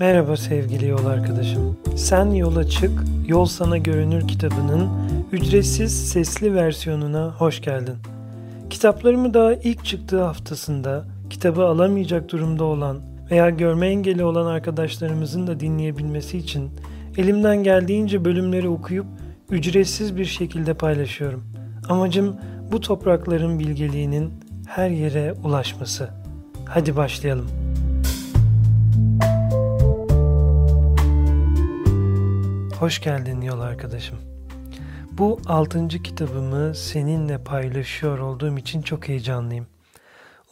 Merhaba sevgili yol arkadaşım. Sen yola çık, yol sana görünür kitabının ücretsiz sesli versiyonuna hoş geldin. Kitaplarımı daha ilk çıktığı haftasında kitabı alamayacak durumda olan veya görme engeli olan arkadaşlarımızın da dinleyebilmesi için elimden geldiğince bölümleri okuyup ücretsiz bir şekilde paylaşıyorum. Amacım bu toprakların bilgeliğinin her yere ulaşması. Hadi başlayalım. Hoş geldin yol arkadaşım. Bu altıncı kitabımı seninle paylaşıyor olduğum için çok heyecanlıyım.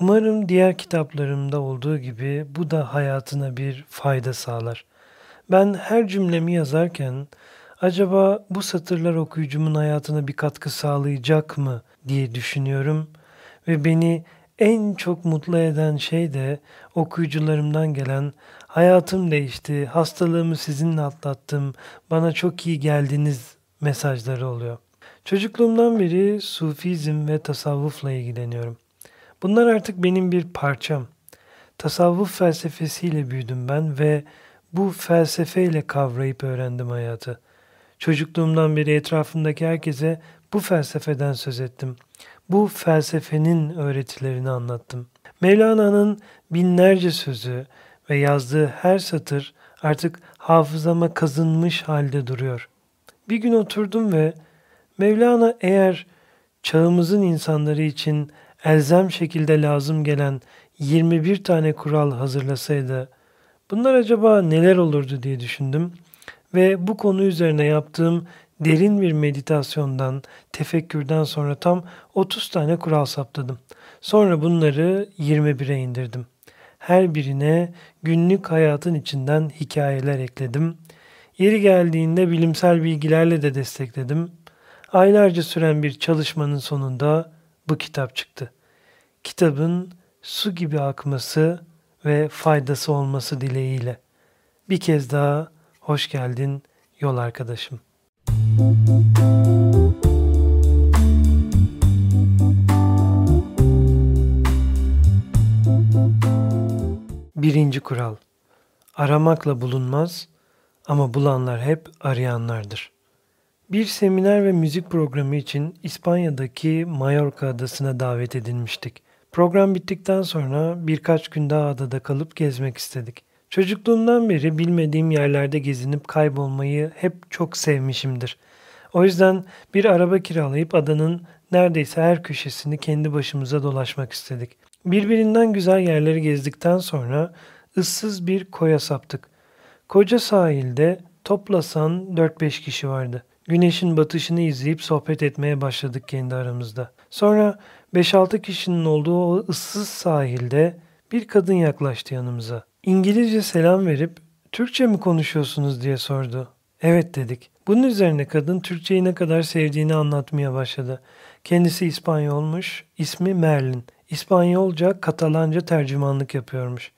Umarım diğer kitaplarımda olduğu gibi bu da hayatına bir fayda sağlar. Ben her cümlemi yazarken acaba bu satırlar okuyucumun hayatına bir katkı sağlayacak mı diye düşünüyorum ve beni en çok mutlu eden şey de okuyucularımdan gelen hayatım değişti, hastalığımı sizinle atlattım, bana çok iyi geldiniz mesajları oluyor. Çocukluğumdan beri sufizm ve tasavvufla ilgileniyorum. Bunlar artık benim bir parçam. Tasavvuf felsefesiyle büyüdüm ben ve bu felsefeyle kavrayıp öğrendim hayatı. Çocukluğumdan beri etrafımdaki herkese bu felsefeden söz ettim. Bu felsefenin öğretilerini anlattım. Mevlana'nın binlerce sözü ve yazdığı her satır artık hafızama kazınmış halde duruyor. Bir gün oturdum ve Mevlana eğer çağımızın insanları için elzem şekilde lazım gelen 21 tane kural hazırlasaydı bunlar acaba neler olurdu diye düşündüm ve bu konu üzerine yaptığım derin bir meditasyondan, tefekkürden sonra tam 30 tane kural saptadım. Sonra bunları 21'e indirdim. Her birine günlük hayatın içinden hikayeler ekledim. Yeri geldiğinde bilimsel bilgilerle de destekledim. Aylarca süren bir çalışmanın sonunda bu kitap çıktı. Kitabın su gibi akması ve faydası olması dileğiyle. Bir kez daha hoş geldin yol arkadaşım. Birinci kural. Aramakla bulunmaz ama bulanlar hep arayanlardır. Bir seminer ve müzik programı için İspanya'daki Mallorca adasına davet edilmiştik. Program bittikten sonra birkaç gün daha adada kalıp gezmek istedik. Çocukluğumdan beri bilmediğim yerlerde gezinip kaybolmayı hep çok sevmişimdir. O yüzden bir araba kiralayıp adanın neredeyse her köşesini kendi başımıza dolaşmak istedik. Birbirinden güzel yerleri gezdikten sonra ıssız bir koya saptık. Koca sahilde toplasan 4-5 kişi vardı. Güneşin batışını izleyip sohbet etmeye başladık kendi aramızda. Sonra 5-6 kişinin olduğu o ıssız sahilde bir kadın yaklaştı yanımıza. İngilizce selam verip Türkçe mi konuşuyorsunuz diye sordu. Evet dedik. Bunun üzerine kadın Türkçeyi ne kadar sevdiğini anlatmaya başladı. Kendisi İspanyolmuş, ismi Merlin. İspanyolca, Katalanca tercümanlık yapıyormuş.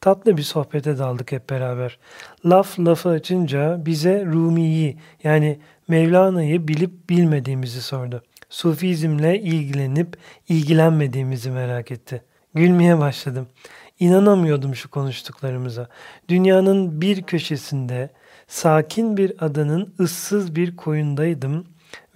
Tatlı bir sohbete daldık hep beraber. Laf lafı açınca bize Rumi'yi yani Mevlana'yı bilip bilmediğimizi sordu. Sufizmle ilgilenip ilgilenmediğimizi merak etti. Gülmeye başladım. İnanamıyordum şu konuştuklarımıza. Dünyanın bir köşesinde sakin bir adanın ıssız bir koyundaydım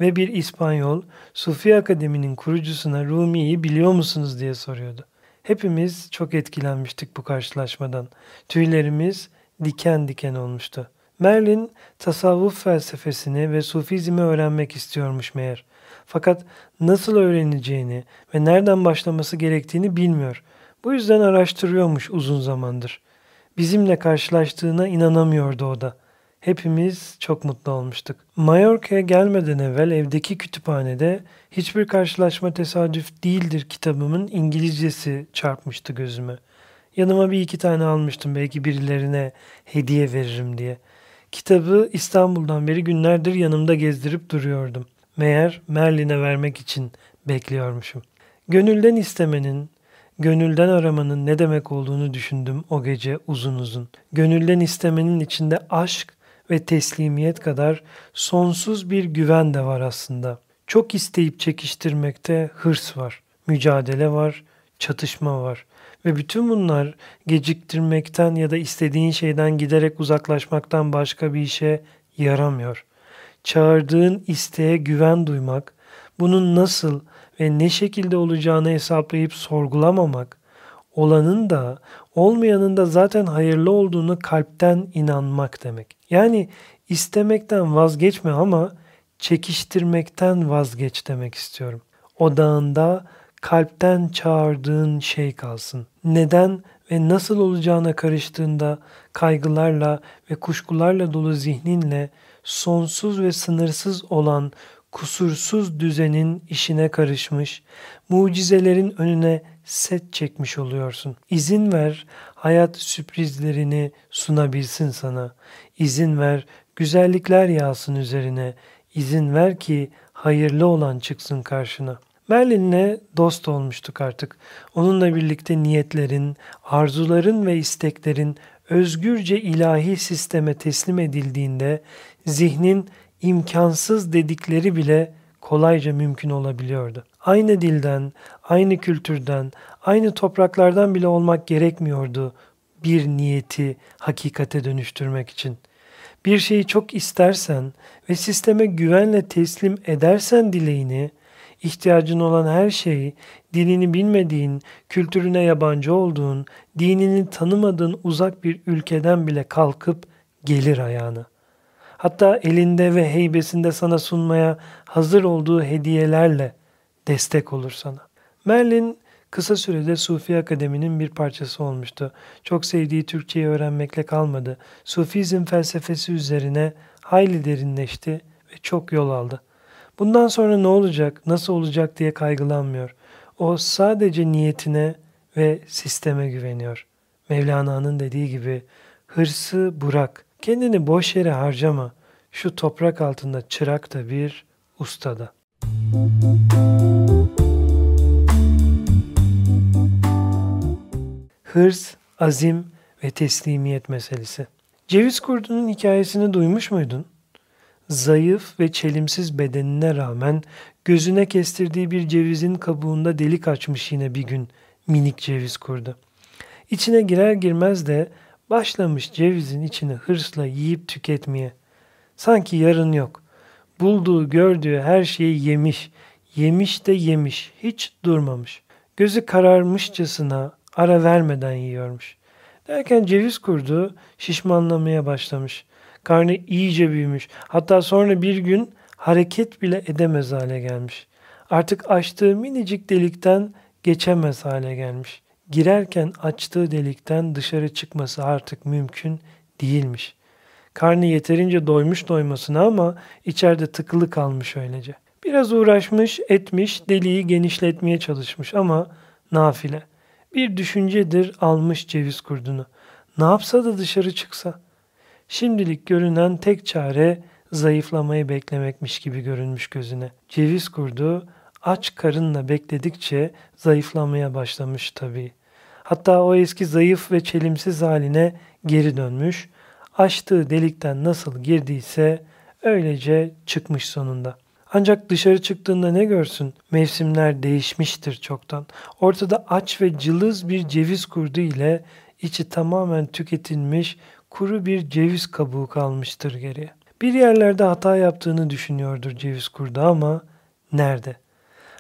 ve bir İspanyol Sufi Akademi'nin kurucusuna Rumi'yi biliyor musunuz diye soruyordu. Hepimiz çok etkilenmiştik bu karşılaşmadan. Tüylerimiz diken diken olmuştu. Merlin tasavvuf felsefesini ve sufizmi öğrenmek istiyormuş meğer. Fakat nasıl öğreneceğini ve nereden başlaması gerektiğini bilmiyor. Bu yüzden araştırıyormuş uzun zamandır. Bizimle karşılaştığına inanamıyordu o da. Hepimiz çok mutlu olmuştuk. Mallorca'ya gelmeden evvel evdeki kütüphanede hiçbir karşılaşma tesadüf değildir kitabımın İngilizcesi çarpmıştı gözüme. Yanıma bir iki tane almıştım belki birilerine hediye veririm diye. Kitabı İstanbul'dan beri günlerdir yanımda gezdirip duruyordum. Meğer Merlin'e vermek için bekliyormuşum. Gönülden istemenin, gönülden aramanın ne demek olduğunu düşündüm o gece uzun uzun. Gönülden istemenin içinde aşk ve teslimiyet kadar sonsuz bir güven de var aslında. Çok isteyip çekiştirmekte hırs var, mücadele var, çatışma var Ve bütün bunlar geciktirmekten ya da istediğin şeyden giderek uzaklaşmaktan başka bir işe yaramıyor. Çağırdığın isteğe güven duymak, bunun nasıl ve ne şekilde olacağını hesaplayıp sorgulamamak, olanın da olmayanın da zaten hayırlı olduğunu kalpten inanmak demek. Yani istemekten vazgeçme ama çekiştirmekten vazgeç demek istiyorum. Odağında kalpten çağırdığın şey kalsın. Neden ve nasıl olacağına karıştığında kaygılarla ve kuşkularla dolu zihninle sonsuz ve sınırsız olan kusursuz düzenin işine karışmış, mucizelerin önüne set çekmiş oluyorsun. İzin ver hayat sürprizlerini sunabilsin sana. İzin ver güzellikler yağsın üzerine. İzin ver ki hayırlı olan çıksın karşına. Merlin'le dost olmuştuk artık. Onunla birlikte niyetlerin, arzuların ve isteklerin özgürce ilahi sisteme teslim edildiğinde zihnin imkansız dedikleri bile kolayca mümkün olabiliyordu. Aynı dilden, aynı kültürden, aynı topraklardan bile olmak gerekmiyordu bir niyeti hakikate dönüştürmek için. Bir şeyi çok istersen ve sisteme güvenle teslim edersen dileğini, ihtiyacın olan her şeyi, dilini bilmediğin, kültürüne yabancı olduğun, dinini tanımadığın uzak bir ülkeden bile kalkıp gelir ayağına. Hatta elinde ve heybesinde sana sunmaya hazır olduğu hediyelerle destek olur sana. Merlin kısa sürede Sufi Akademi'nin bir parçası olmuştu. Çok sevdiği Türkçeyi öğrenmekle kalmadı. Sufizm felsefesi üzerine hayli derinleşti ve çok yol aldı. Bundan sonra ne olacak, nasıl olacak diye kaygılanmıyor. O sadece niyetine ve sisteme güveniyor. Mevlana'nın dediği gibi hırsı bırak, kendini boş yere harcama. Şu toprak altında çırak da bir ustada. Hırs, azim ve teslimiyet meselesi. Ceviz kurdunun hikayesini duymuş muydun? Zayıf ve çelimsiz bedenine rağmen gözüne kestirdiği bir cevizin kabuğunda delik açmış yine bir gün minik ceviz kurdu. İçine girer girmez de başlamış cevizin içini hırsla yiyip tüketmeye. Sanki yarın yok. Bulduğu, gördüğü her şeyi yemiş. Yemiş de yemiş. Hiç durmamış. Gözü kararmışçasına ara vermeden yiyormuş. Derken ceviz kurdu şişmanlamaya başlamış. Karnı iyice büyümüş. Hatta sonra bir gün hareket bile edemez hale gelmiş. Artık açtığı minicik delikten geçemez hale gelmiş. Girerken açtığı delikten dışarı çıkması artık mümkün değilmiş. Karnı yeterince doymuş doymasına ama içeride tıkılı kalmış öylece. Biraz uğraşmış, etmiş, deliği genişletmeye çalışmış ama nafile. Bir düşüncedir almış ceviz kurdunu. Ne yapsa da dışarı çıksa. Şimdilik görünen tek çare zayıflamayı beklemekmiş gibi görünmüş gözüne. Ceviz kurdu aç karınla bekledikçe zayıflamaya başlamış tabii. Hatta o eski zayıf ve çelimsiz haline geri dönmüş, açtığı delikten nasıl girdiyse öylece çıkmış sonunda. Ancak dışarı çıktığında ne görsün? Mevsimler değişmiştir çoktan. Ortada aç ve cılız bir ceviz kurdu ile içi tamamen tüketilmiş kuru bir ceviz kabuğu kalmıştır geriye. Bir yerlerde hata yaptığını düşünüyordur ceviz kurdu ama nerede?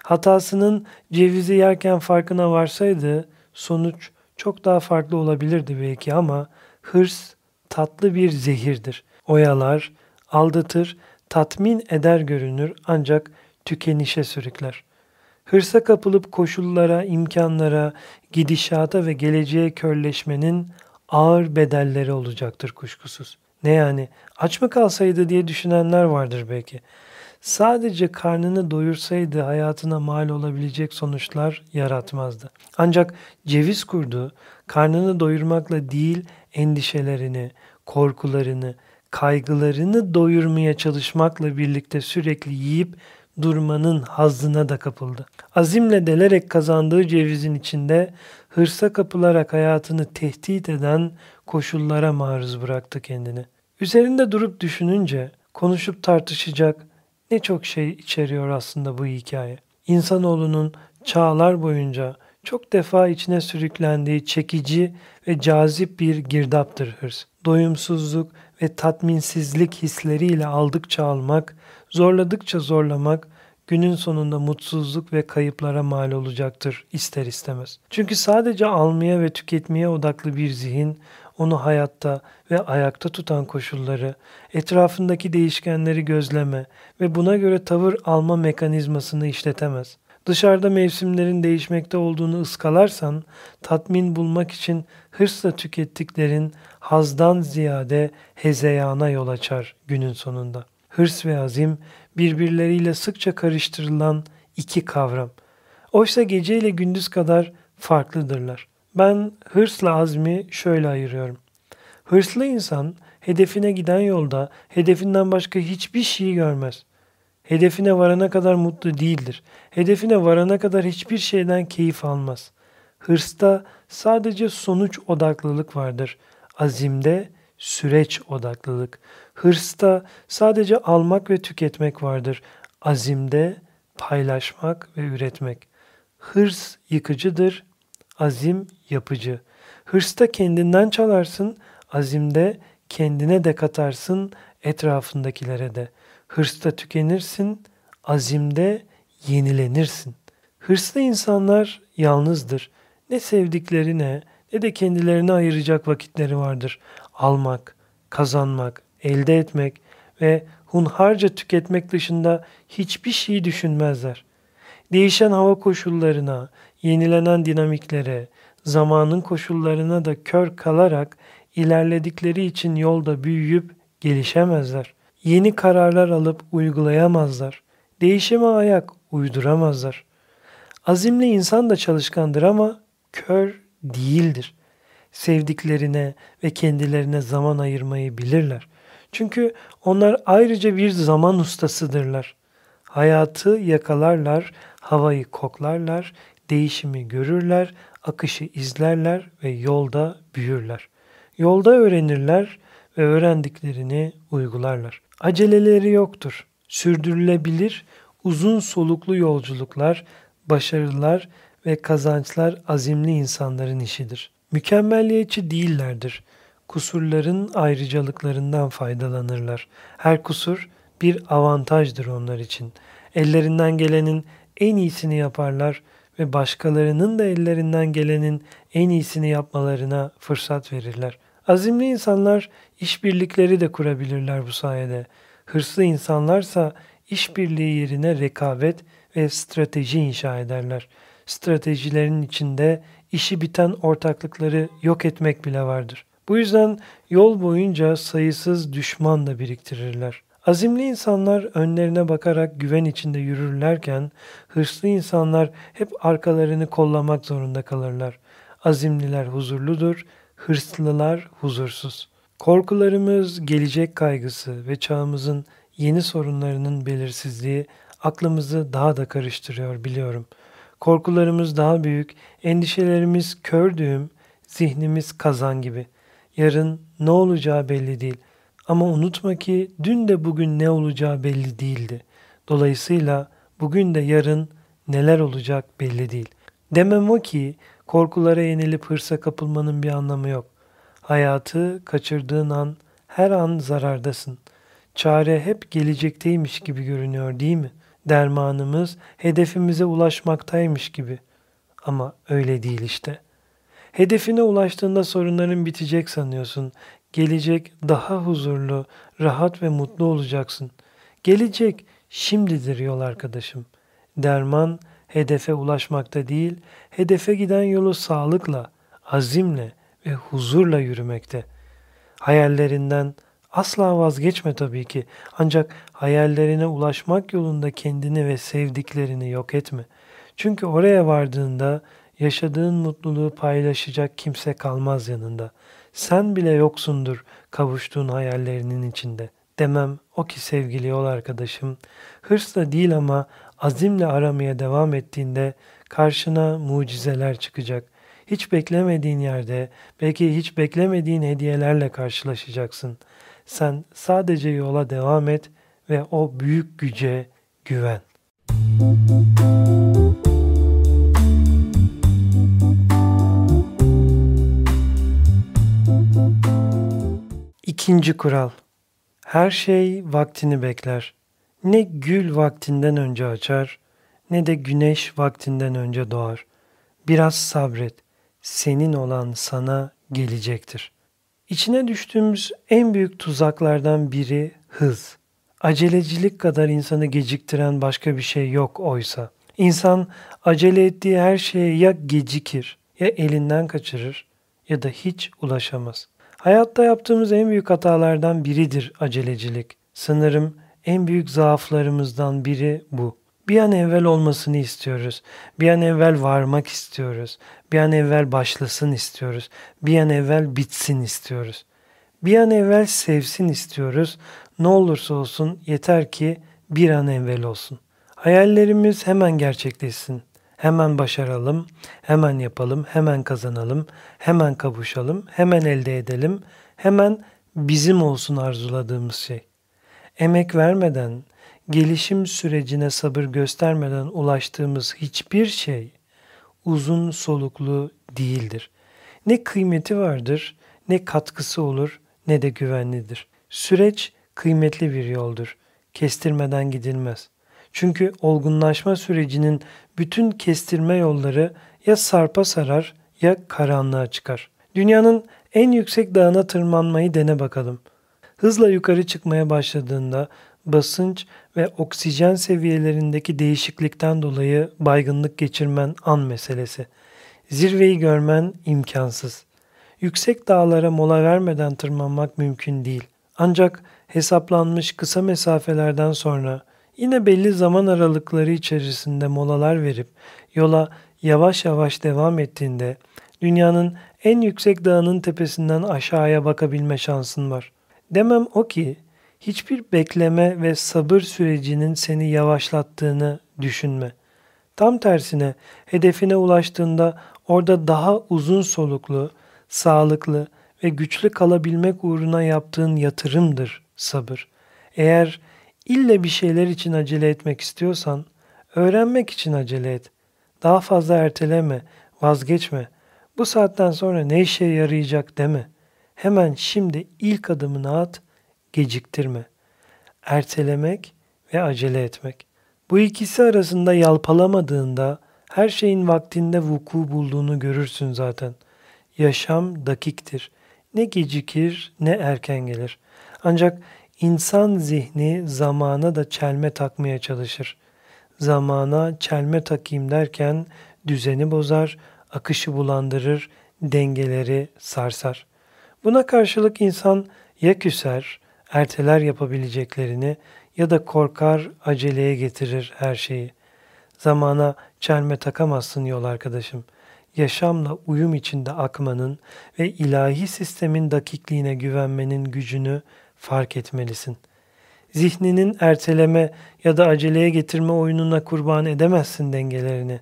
Hatasının cevizi yerken farkına varsaydı sonuç çok daha farklı olabilirdi belki ama hırs tatlı bir zehirdir. Oyalar, aldatır, tatmin eder görünür ancak tükenişe sürükler. Hırsa kapılıp koşullara, imkanlara, gidişata ve geleceğe körleşmenin ağır bedelleri olacaktır kuşkusuz. Ne yani aç mı kalsaydı diye düşünenler vardır belki. Sadece karnını doyursaydı hayatına mal olabilecek sonuçlar yaratmazdı. Ancak ceviz kurdu karnını doyurmakla değil endişelerini, korkularını, kaygılarını doyurmaya çalışmakla birlikte sürekli yiyip durmanın hazzına da kapıldı. Azimle delerek kazandığı cevizin içinde hırsa kapılarak hayatını tehdit eden koşullara maruz bıraktı kendini. Üzerinde durup düşününce konuşup tartışacak ne çok şey içeriyor aslında bu hikaye. İnsanoğlunun çağlar boyunca çok defa içine sürüklendiği çekici ve cazip bir girdaptır hırs. Doyumsuzluk ve tatminsizlik hisleriyle aldıkça almak, zorladıkça zorlamak, günün sonunda mutsuzluk ve kayıplara mal olacaktır ister istemez. Çünkü sadece almaya ve tüketmeye odaklı bir zihin onu hayatta ve ayakta tutan koşulları, etrafındaki değişkenleri gözleme ve buna göre tavır alma mekanizmasını işletemez. Dışarıda mevsimlerin değişmekte olduğunu ıskalarsan, tatmin bulmak için hırsla tükettiklerin hazdan ziyade hezeyana yol açar günün sonunda. Hırs ve azim birbirleriyle sıkça karıştırılan iki kavram. Oysa gece ile gündüz kadar farklıdırlar. Ben hırsla azmi şöyle ayırıyorum. Hırslı insan hedefine giden yolda hedefinden başka hiçbir şeyi görmez. Hedefine varana kadar mutlu değildir. Hedefine varana kadar hiçbir şeyden keyif almaz. Hırsta sadece sonuç odaklılık vardır. Azimde süreç odaklılık. Hırsta sadece almak ve tüketmek vardır. Azimde paylaşmak ve üretmek. Hırs yıkıcıdır, azim yapıcı. Hırsta kendinden çalarsın, azimde kendine de katarsın, etrafındakilere de. Hırsta tükenirsin, azimde yenilenirsin. Hırslı insanlar yalnızdır. Ne sevdiklerine ne de kendilerine ayıracak vakitleri vardır. Almak, kazanmak, elde etmek ve hunharca tüketmek dışında hiçbir şey düşünmezler. Değişen hava koşullarına, yenilenen dinamiklere, zamanın koşullarına da kör kalarak ilerledikleri için yolda büyüyüp gelişemezler. Yeni kararlar alıp uygulayamazlar. Değişime ayak uyduramazlar. Azimli insan da çalışkandır ama kör değildir. Sevdiklerine ve kendilerine zaman ayırmayı bilirler. Çünkü onlar ayrıca bir zaman ustasıdırlar. Hayatı yakalarlar, havayı koklarlar, değişimi görürler, akışı izlerler ve yolda büyürler. Yolda öğrenirler ve öğrendiklerini uygularlar. Aceleleri yoktur. Sürdürülebilir, uzun soluklu yolculuklar, başarılar ve kazançlar azimli insanların işidir. Mükemmelliyetçi değillerdir. Kusurların ayrıcalıklarından faydalanırlar. Her kusur bir avantajdır onlar için. Ellerinden gelenin en iyisini yaparlar ve başkalarının da ellerinden gelenin en iyisini yapmalarına fırsat verirler. Azimli insanlar işbirlikleri de kurabilirler bu sayede. Hırslı insanlarsa işbirliği yerine rekabet ve strateji inşa ederler. Stratejilerin içinde işi biten ortaklıkları yok etmek bile vardır. Bu yüzden yol boyunca sayısız düşman da biriktirirler. Azimli insanlar önlerine bakarak güven içinde yürürlerken hırslı insanlar hep arkalarını kollamak zorunda kalırlar. Azimliler huzurludur, hırslılar huzursuz. Korkularımız, gelecek kaygısı ve çağımızın yeni sorunlarının belirsizliği aklımızı daha da karıştırıyor biliyorum. Korkularımız daha büyük, endişelerimiz kör düğüm, zihnimiz kazan gibi. Yarın ne olacağı belli değil. Ama unutma ki dün de bugün ne olacağı belli değildi. Dolayısıyla bugün de yarın neler olacak belli değil. Demem o ki korkulara yenilip hırsa kapılmanın bir anlamı yok. Hayatı kaçırdığın an her an zarardasın. Çare hep gelecekteymiş gibi görünüyor değil mi? Dermanımız hedefimize ulaşmaktaymış gibi. Ama öyle değil işte. Hedefine ulaştığında sorunların bitecek sanıyorsun. Gelecek daha huzurlu, rahat ve mutlu olacaksın. Gelecek şimdidir yol arkadaşım. Derman hedefe ulaşmakta değil, hedefe giden yolu sağlıkla, azimle ve huzurla yürümekte. Hayallerinden asla vazgeçme tabii ki. Ancak hayallerine ulaşmak yolunda kendini ve sevdiklerini yok etme. Çünkü oraya vardığında yaşadığın mutluluğu paylaşacak kimse kalmaz yanında. Sen bile yoksundur kavuştuğun hayallerinin içinde. Demem o ki sevgili yol arkadaşım, hırsla değil ama azimle aramaya devam ettiğinde karşına mucizeler çıkacak. Hiç beklemediğin yerde, belki hiç beklemediğin hediyelerle karşılaşacaksın. Sen sadece yola devam et ve o büyük güce güven. Müzik İkinci kural. Her şey vaktini bekler. Ne gül vaktinden önce açar, ne de güneş vaktinden önce doğar. Biraz sabret. Senin olan sana gelecektir. İçine düştüğümüz en büyük tuzaklardan biri hız. Acelecilik kadar insanı geciktiren başka bir şey yok oysa. İnsan acele ettiği her şeye ya gecikir, ya elinden kaçırır ya da hiç ulaşamaz. Hayatta yaptığımız en büyük hatalardan biridir acelecilik. Sanırım en büyük zaaflarımızdan biri bu. Bir an evvel olmasını istiyoruz. Bir an evvel varmak istiyoruz. Bir an evvel başlasın istiyoruz. Bir an evvel bitsin istiyoruz. Bir an evvel sevsin istiyoruz. Ne olursa olsun yeter ki bir an evvel olsun. Hayallerimiz hemen gerçekleşsin. Hemen başaralım, hemen yapalım, hemen kazanalım, hemen kavuşalım, hemen elde edelim, hemen bizim olsun arzuladığımız şey. Emek vermeden, gelişim sürecine sabır göstermeden ulaştığımız hiçbir şey uzun soluklu değildir. Ne kıymeti vardır, ne katkısı olur, ne de güvenlidir. Süreç kıymetli bir yoldur. Kestirmeden gidilmez. Çünkü olgunlaşma sürecinin bütün kestirme yolları ya sarpa sarar ya karanlığa çıkar. Dünyanın en yüksek dağına tırmanmayı dene bakalım. Hızla yukarı çıkmaya başladığında basınç ve oksijen seviyelerindeki değişiklikten dolayı baygınlık geçirmen an meselesi. Zirveyi görmen imkansız. Yüksek dağlara mola vermeden tırmanmak mümkün değil. Ancak hesaplanmış kısa mesafelerden sonra yine belli zaman aralıkları içerisinde molalar verip yola yavaş yavaş devam ettiğinde dünyanın en yüksek dağının tepesinden aşağıya bakabilme şansın var. Demem o ki hiçbir bekleme ve sabır sürecinin seni yavaşlattığını düşünme. Tam tersine hedefine ulaştığında orada daha uzun soluklu, sağlıklı ve güçlü kalabilmek uğruna yaptığın yatırımdır sabır. Eğer ille bir şeyler için acele etmek istiyorsan, öğrenmek için acele et. Daha fazla erteleme, vazgeçme. Bu saatten sonra ne işe yarayacak deme. Hemen şimdi ilk adımını at, geciktirme. Ertelemek ve acele etmek. Bu ikisi arasında yalpalamadığında her şeyin vaktinde vuku bulduğunu görürsün zaten. Yaşam dakiktir. Ne gecikir ne erken gelir. Ancak insan zihni zamana da çelme takmaya çalışır. Zamana çelme takayım derken düzeni bozar, akışı bulandırır, dengeleri sarsar. Buna karşılık insan ya küser, erteler yapabileceklerini ya da korkar, aceleye getirir her şeyi. Zamana çelme takamazsın yol arkadaşım. Yaşamla uyum içinde akmanın ve ilahi sistemin dakikliğine güvenmenin gücünü fark etmelisin. Zihninin erteleme ya da aceleye getirme oyununa kurban edemezsin dengelerini.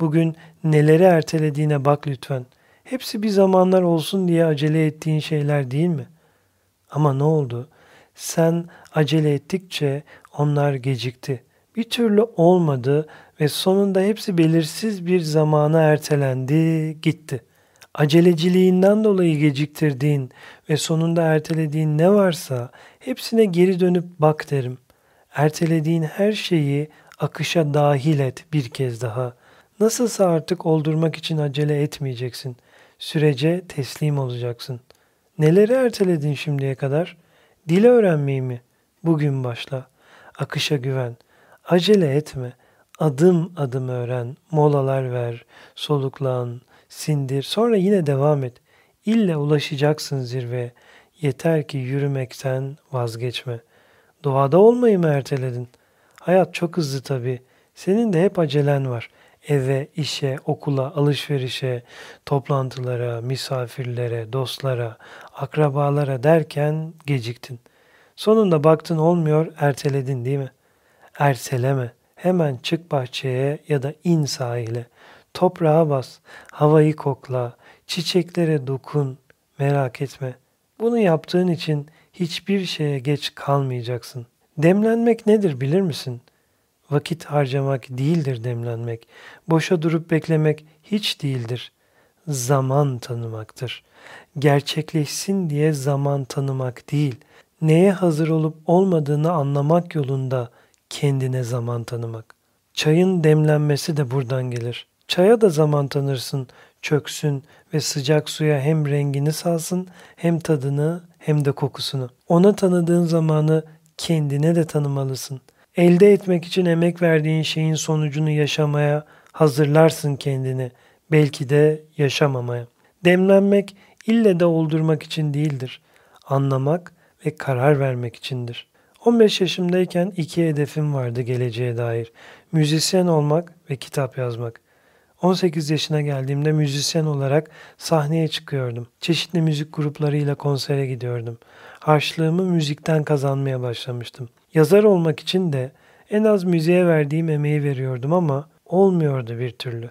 Bugün neleri ertelediğine bak lütfen. Hepsi bir zamanlar olsun diye acele ettiğin şeyler değil mi? Ama ne oldu? Sen acele ettikçe onlar gecikti. Bir türlü olmadı ve sonunda hepsi belirsiz bir zamana ertelendi, gitti. Aceleciliğinden dolayı geciktirdiğin ve sonunda ertelediğin ne varsa hepsine geri dönüp bak derim. Ertelediğin her şeyi akışa dahil et bir kez daha. Nasılsa artık oldurmak için acele etmeyeceksin. Sürece teslim olacaksın. Neleri erteledin şimdiye kadar? Dil öğrenmeyi mi? Bugün başla. Akışa güven. Acele etme. Adım adım öğren. Molalar ver. Soluklan. Sindir. Sonra yine devam et. İlle ulaşacaksın zirveye. Yeter ki yürümekten vazgeçme. Doğada olmayı mı erteledin? Hayat çok hızlı tabii. Senin de hep acelen var. Eve, işe, okula, alışverişe, toplantılara, misafirlere, dostlara, akrabalara derken geciktin. Sonunda baktın olmuyor, erteledin değil mi? Erteleme. Hemen çık bahçeye ya da in sahile. Toprağa bas, havayı kokla, çiçeklere dokun. Merak etme. Bunu yaptığın için hiçbir şeye geç kalmayacaksın. Demlenmek nedir bilir misin? Vakit harcamak değildir demlenmek. Boşa durup beklemek hiç değildir. Zaman tanımaktır. gerçekleşsin diye zaman tanımak değil, neye hazır olup olmadığını anlamak yolunda kendine zaman tanımak. Çayın demlenmesi de buradan gelir. Çaya da zaman tanırsın, çöksün ve sıcak suya hem rengini salsın hem tadını hem de kokusunu. Ona tanıdığın zamanı kendine de tanımalısın. Elde etmek için emek verdiğin şeyin sonucunu yaşamaya hazırlarsın kendini. Belki de yaşamamaya. Demlenmek ille de oldurmak için değildir. Anlamak ve karar vermek içindir. 15 yaşımdayken iki hedefim vardı geleceğe dair. Müzisyen olmak ve kitap yazmak. 18 yaşına geldiğimde müzisyen olarak sahneye çıkıyordum. Çeşitli müzik gruplarıyla konsere gidiyordum. Harçlığımı müzikten kazanmaya başlamıştım. Yazar olmak için de en az müziğe verdiğim emeği veriyordum ama olmuyordu bir türlü.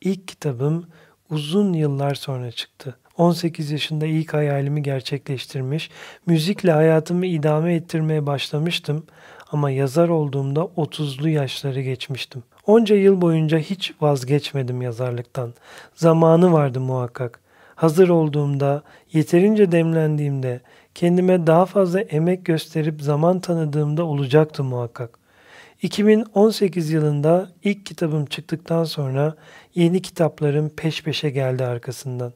İlk kitabım uzun yıllar sonra çıktı. 18 yaşında ilk hayalimi gerçekleştirmiş, müzikle hayatımı idame ettirmeye başlamıştım ama yazar olduğumda 30'lu yaşları geçmiştim. Onca yıl boyunca hiç vazgeçmedim yazarlıktan. Zamanı vardı muhakkak. Hazır olduğumda, yeterince demlendiğimde, kendime daha fazla emek gösterip zaman tanıdığımda olacaktı muhakkak. 2018 yılında ilk kitabım çıktıktan sonra yeni kitaplarım peş peşe geldi arkasından.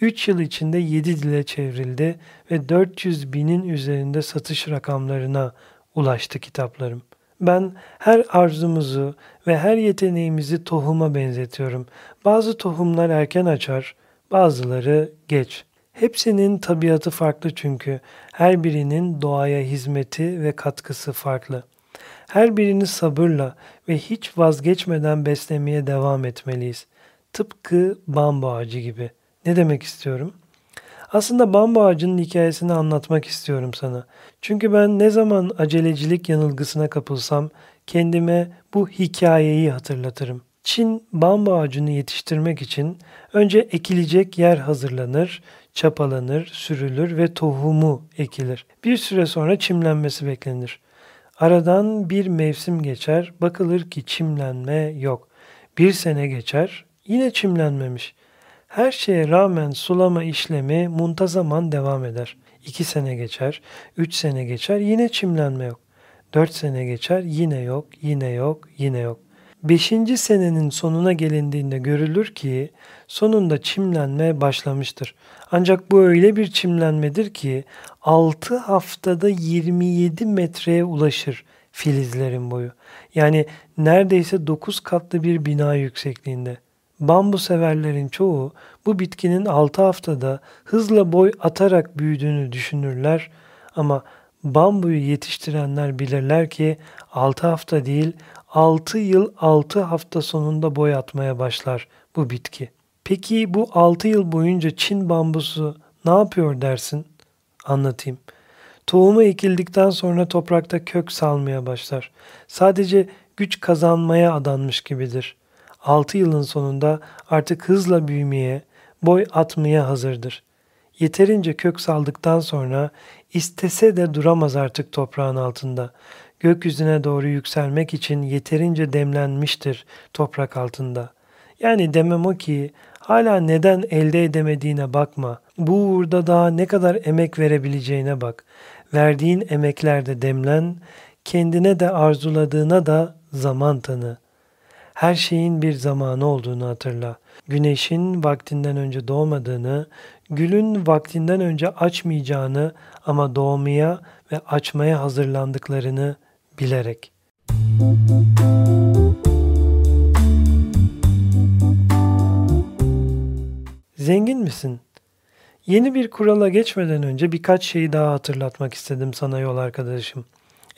3 yıl içinde 7 dile çevrildi ve 400 binin üzerinde satış rakamlarına ulaştı kitaplarım. Ben her arzumuzu ve her yeteneğimizi tohuma benzetiyorum. Bazı tohumlar erken açar, bazıları geç. Hepsinin tabiatı farklı çünkü her birinin doğaya hizmeti ve katkısı farklı. Her birini sabırla ve hiç vazgeçmeden beslemeye devam etmeliyiz. Tıpkı bambu ağacı gibi. Ne demek istiyorum? Aslında bambu ağacının hikayesini anlatmak istiyorum sana. Çünkü ben ne zaman acelecilik yanılgısına kapılsam kendime bu hikayeyi hatırlatırım. Çin bambu ağacını yetiştirmek için önce ekilecek yer hazırlanır, çapalanır, sürülür ve tohumu ekilir. Bir süre sonra çimlenmesi beklenir. Aradan bir mevsim geçer, bakılır ki çimlenme yok. Bir sene geçer, yine çimlenmemiş. Her şeye rağmen sulama işlemi muntazaman devam eder. İki sene geçer, üç sene geçer, yine çimlenme yok. Dört sene geçer, yine yok, yine yok, yine yok. Beşinci senenin sonuna gelindiğinde görülür ki sonunda çimlenme başlamıştır. Ancak bu öyle bir çimlenmedir ki 6 haftada 27 metreye ulaşır filizlerin boyu. Yani neredeyse 9 katlı bir bina yüksekliğinde. Bambu severlerin çoğu bu bitkinin 6 haftada hızla boy atarak büyüdüğünü düşünürler ama bambuyu yetiştirenler bilirler ki 6 hafta değil 6 yıl 6 hafta sonunda boy atmaya başlar bu bitki. Peki bu 6 yıl boyunca Çin bambusu ne yapıyor dersin? Anlatayım. Tohumu ekildikten sonra toprakta kök salmaya başlar. Sadece güç kazanmaya adanmış gibidir. 6 yılın sonunda artık hızla büyümeye, boy atmaya hazırdır. Yeterince kök saldıktan sonra istese de duramaz artık toprağın altında. Gökyüzüne doğru yükselmek için yeterince demlenmiştir toprak altında. Yani demem o ki hala neden elde edemediğine bakma. Bu uğurda daha ne kadar emek verebileceğine bak. Verdiğin emeklerde demlen, kendine de arzuladığına da zaman tanı. Her şeyin bir zamanı olduğunu hatırla. Güneşin vaktinden önce doğmadığını, gülün vaktinden önce açmayacağını ama doğmaya ve açmaya hazırlandıklarını bilerek. Zengin misin? Yeni bir kurala geçmeden önce birkaç şeyi daha hatırlatmak istedim sana yol arkadaşım.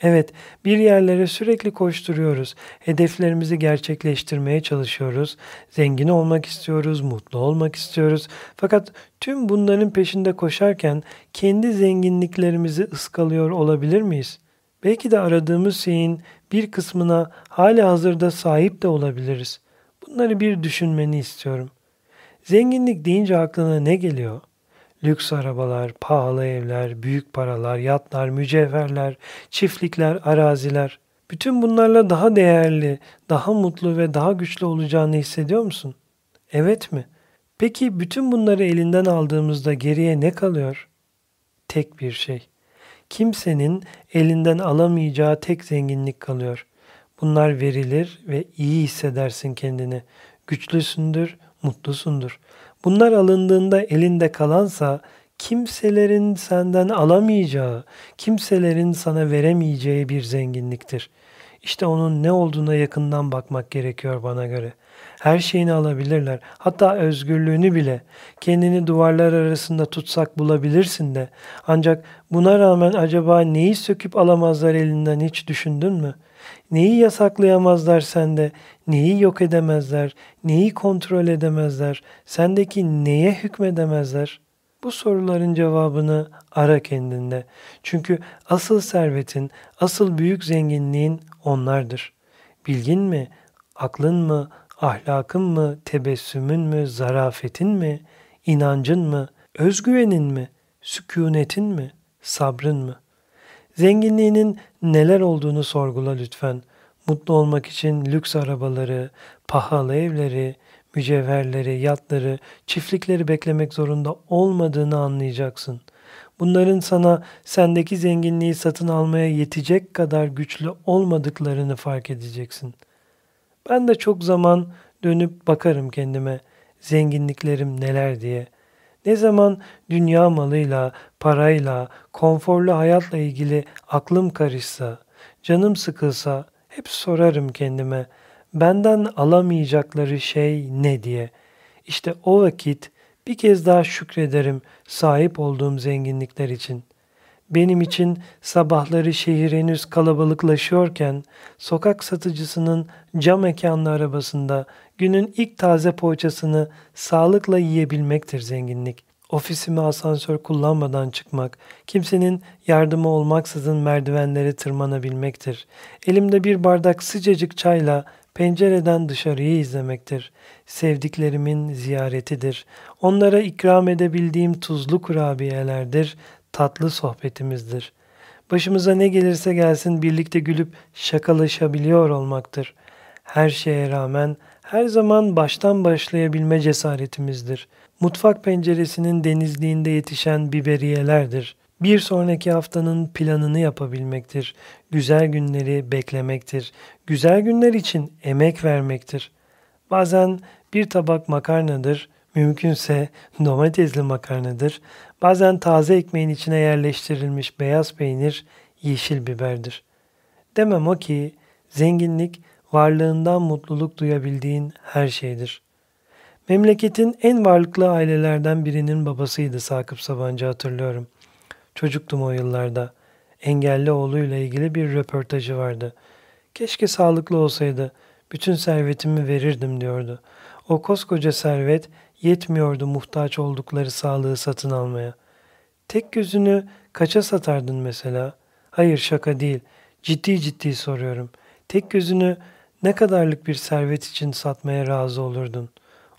Evet, bir yerlere sürekli koşturuyoruz. Hedeflerimizi gerçekleştirmeye çalışıyoruz. Zengin olmak istiyoruz, mutlu olmak istiyoruz. Fakat tüm bunların peşinde koşarken kendi zenginliklerimizi ıskalıyor olabilir miyiz? Belki de aradığımız şeyin bir kısmına hala hazırda sahip de olabiliriz. Bunları bir düşünmeni istiyorum. Zenginlik deyince aklına ne geliyor? Lüks arabalar, pahalı evler, büyük paralar, yatlar, mücevherler, çiftlikler, araziler. Bütün bunlarla daha değerli, daha mutlu ve daha güçlü olacağını hissediyor musun? Evet mi? Peki bütün bunları elinden aldığımızda geriye ne kalıyor? Tek bir şey. Kimsenin elinden alamayacağı tek zenginlik kalıyor. Bunlar verilir ve iyi hissedersin kendini. Güçlüsündür, mutlusundur. Bunlar alındığında elinde kalansa kimselerin senden alamayacağı, kimselerin sana veremeyeceği bir zenginliktir. İşte onun ne olduğuna yakından bakmak gerekiyor bana göre. Her şeyini alabilirler. Hatta özgürlüğünü bile. Kendini duvarlar arasında tutsak bulabilirsin de. Ancak buna rağmen acaba neyi söküp alamazlar elinden hiç düşündün mü? Neyi yasaklayamazlar sende? Neyi yok edemezler? Neyi kontrol edemezler? Sendeki neye hükmedemezler?'' Bu soruların cevabını ara kendinde. Çünkü asıl servetin, asıl büyük zenginliğin onlardır. Bilgin mi, aklın mı, ahlakın mı, tebessümün mü, zarafetin mi, inancın mı, özgüvenin mi, sükunetin mi, sabrın mı? Zenginliğinin neler olduğunu sorgula lütfen. Mutlu olmak için lüks arabaları, pahalı evleri, mücevherleri, yatları, çiftlikleri beklemek zorunda olmadığını anlayacaksın. Bunların sana sendeki zenginliği satın almaya yetecek kadar güçlü olmadıklarını fark edeceksin. Ben de çok zaman dönüp bakarım kendime zenginliklerim neler diye. Ne zaman dünya malıyla, parayla, konforlu hayatla ilgili aklım karışsa, canım sıkılsa hep sorarım kendime benden alamayacakları şey ne diye. İşte o vakit bir kez daha şükrederim sahip olduğum zenginlikler için. Benim için sabahları şehir henüz kalabalıklaşıyorken sokak satıcısının cam mekanlı arabasında günün ilk taze poğaçasını sağlıkla yiyebilmektir zenginlik. Ofisime asansör kullanmadan çıkmak, kimsenin yardımı olmaksızın merdivenleri tırmanabilmektir. Elimde bir bardak sıcacık çayla pencereden dışarıyı izlemektir. Sevdiklerimin ziyaretidir. Onlara ikram edebildiğim tuzlu kurabiyelerdir, tatlı sohbetimizdir. Başımıza ne gelirse gelsin birlikte gülüp şakalaşabiliyor olmaktır. Her şeye rağmen her zaman baştan başlayabilme cesaretimizdir. Mutfak penceresinin denizliğinde yetişen biberiyelerdir bir sonraki haftanın planını yapabilmektir. Güzel günleri beklemektir. Güzel günler için emek vermektir. Bazen bir tabak makarnadır, mümkünse domatesli makarnadır. Bazen taze ekmeğin içine yerleştirilmiş beyaz peynir, yeşil biberdir. Demem o ki zenginlik varlığından mutluluk duyabildiğin her şeydir. Memleketin en varlıklı ailelerden birinin babasıydı Sakıp Sabancı hatırlıyorum. Çocuktum o yıllarda. Engelli oğluyla ilgili bir röportajı vardı. Keşke sağlıklı olsaydı. Bütün servetimi verirdim diyordu. O koskoca servet yetmiyordu muhtaç oldukları sağlığı satın almaya. Tek gözünü kaça satardın mesela? Hayır şaka değil. Ciddi ciddi soruyorum. Tek gözünü ne kadarlık bir servet için satmaya razı olurdun?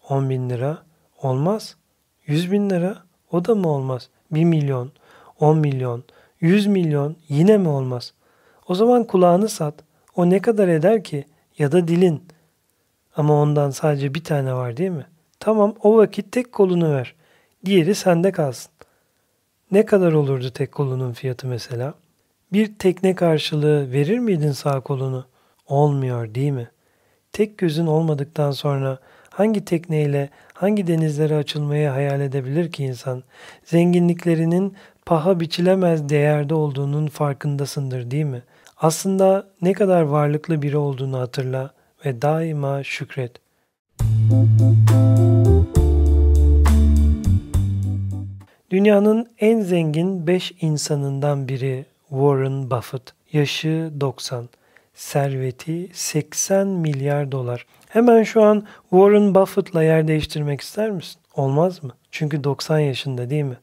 On bin lira? Olmaz. Yüz bin lira? O da mı olmaz? Bir milyon? 10 milyon, 100 milyon yine mi olmaz? O zaman kulağını sat. O ne kadar eder ki? Ya da dilin. Ama ondan sadece bir tane var değil mi? Tamam o vakit tek kolunu ver. Diğeri sende kalsın. Ne kadar olurdu tek kolunun fiyatı mesela? Bir tekne karşılığı verir miydin sağ kolunu? Olmuyor değil mi? Tek gözün olmadıktan sonra hangi tekneyle hangi denizlere açılmayı hayal edebilir ki insan? Zenginliklerinin paha biçilemez değerde olduğunun farkındasındır değil mi? Aslında ne kadar varlıklı biri olduğunu hatırla ve daima şükret. Dünyanın en zengin 5 insanından biri Warren Buffett. Yaşı 90. Serveti 80 milyar dolar. Hemen şu an Warren Buffett'la yer değiştirmek ister misin? Olmaz mı? Çünkü 90 yaşında değil mi?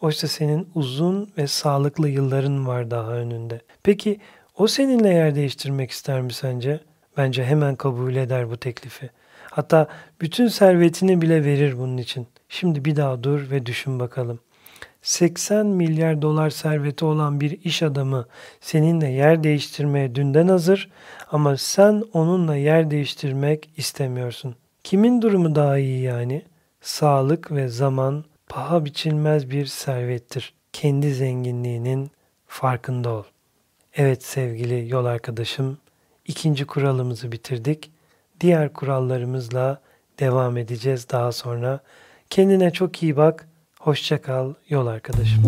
Oysa senin uzun ve sağlıklı yılların var daha önünde. Peki o seninle yer değiştirmek ister mi sence? Bence hemen kabul eder bu teklifi. Hatta bütün servetini bile verir bunun için. Şimdi bir daha dur ve düşün bakalım. 80 milyar dolar serveti olan bir iş adamı seninle yer değiştirmeye dünden hazır ama sen onunla yer değiştirmek istemiyorsun. Kimin durumu daha iyi yani? Sağlık ve zaman paha biçilmez bir servettir. Kendi zenginliğinin farkında ol. Evet sevgili yol arkadaşım, ikinci kuralımızı bitirdik. Diğer kurallarımızla devam edeceğiz daha sonra. Kendine çok iyi bak. Hoşça kal yol arkadaşım.